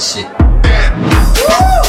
Work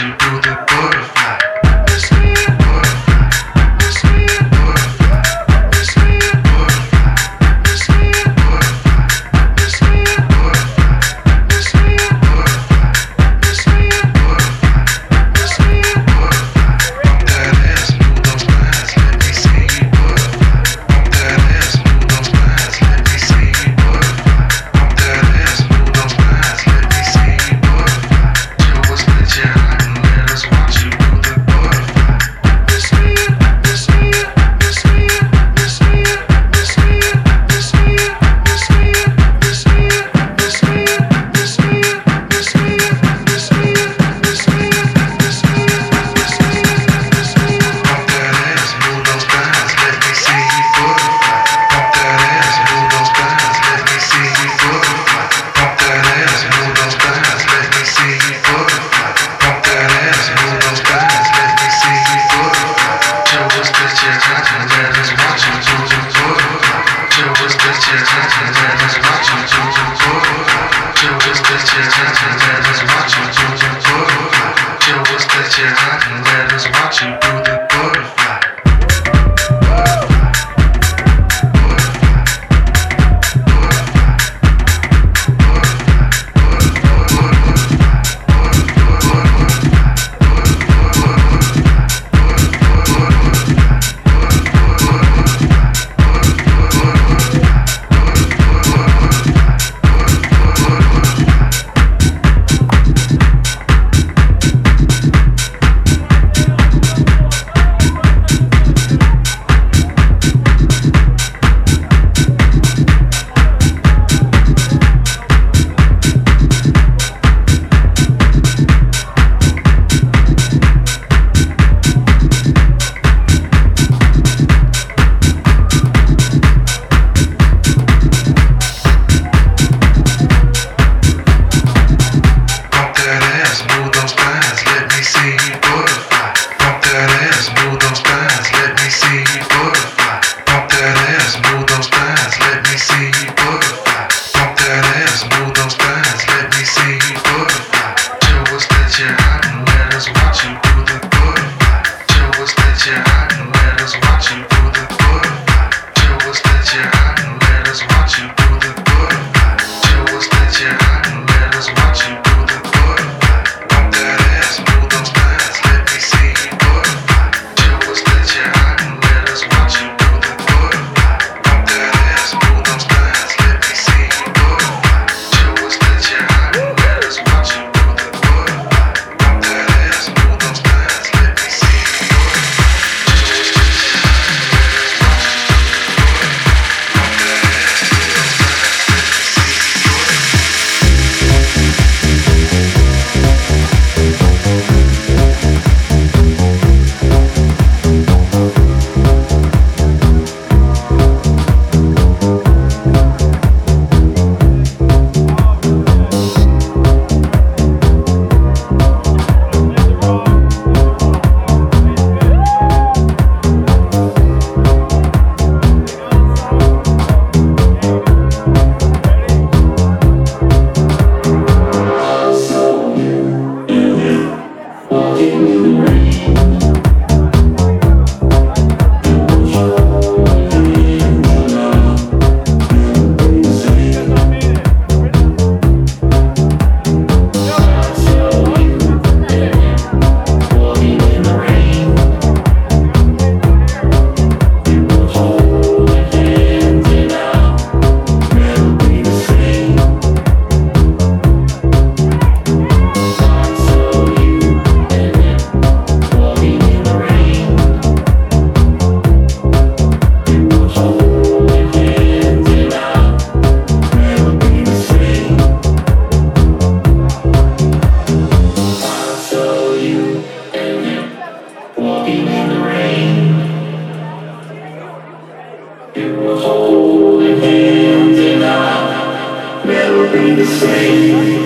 you do the. Butterfly. the same.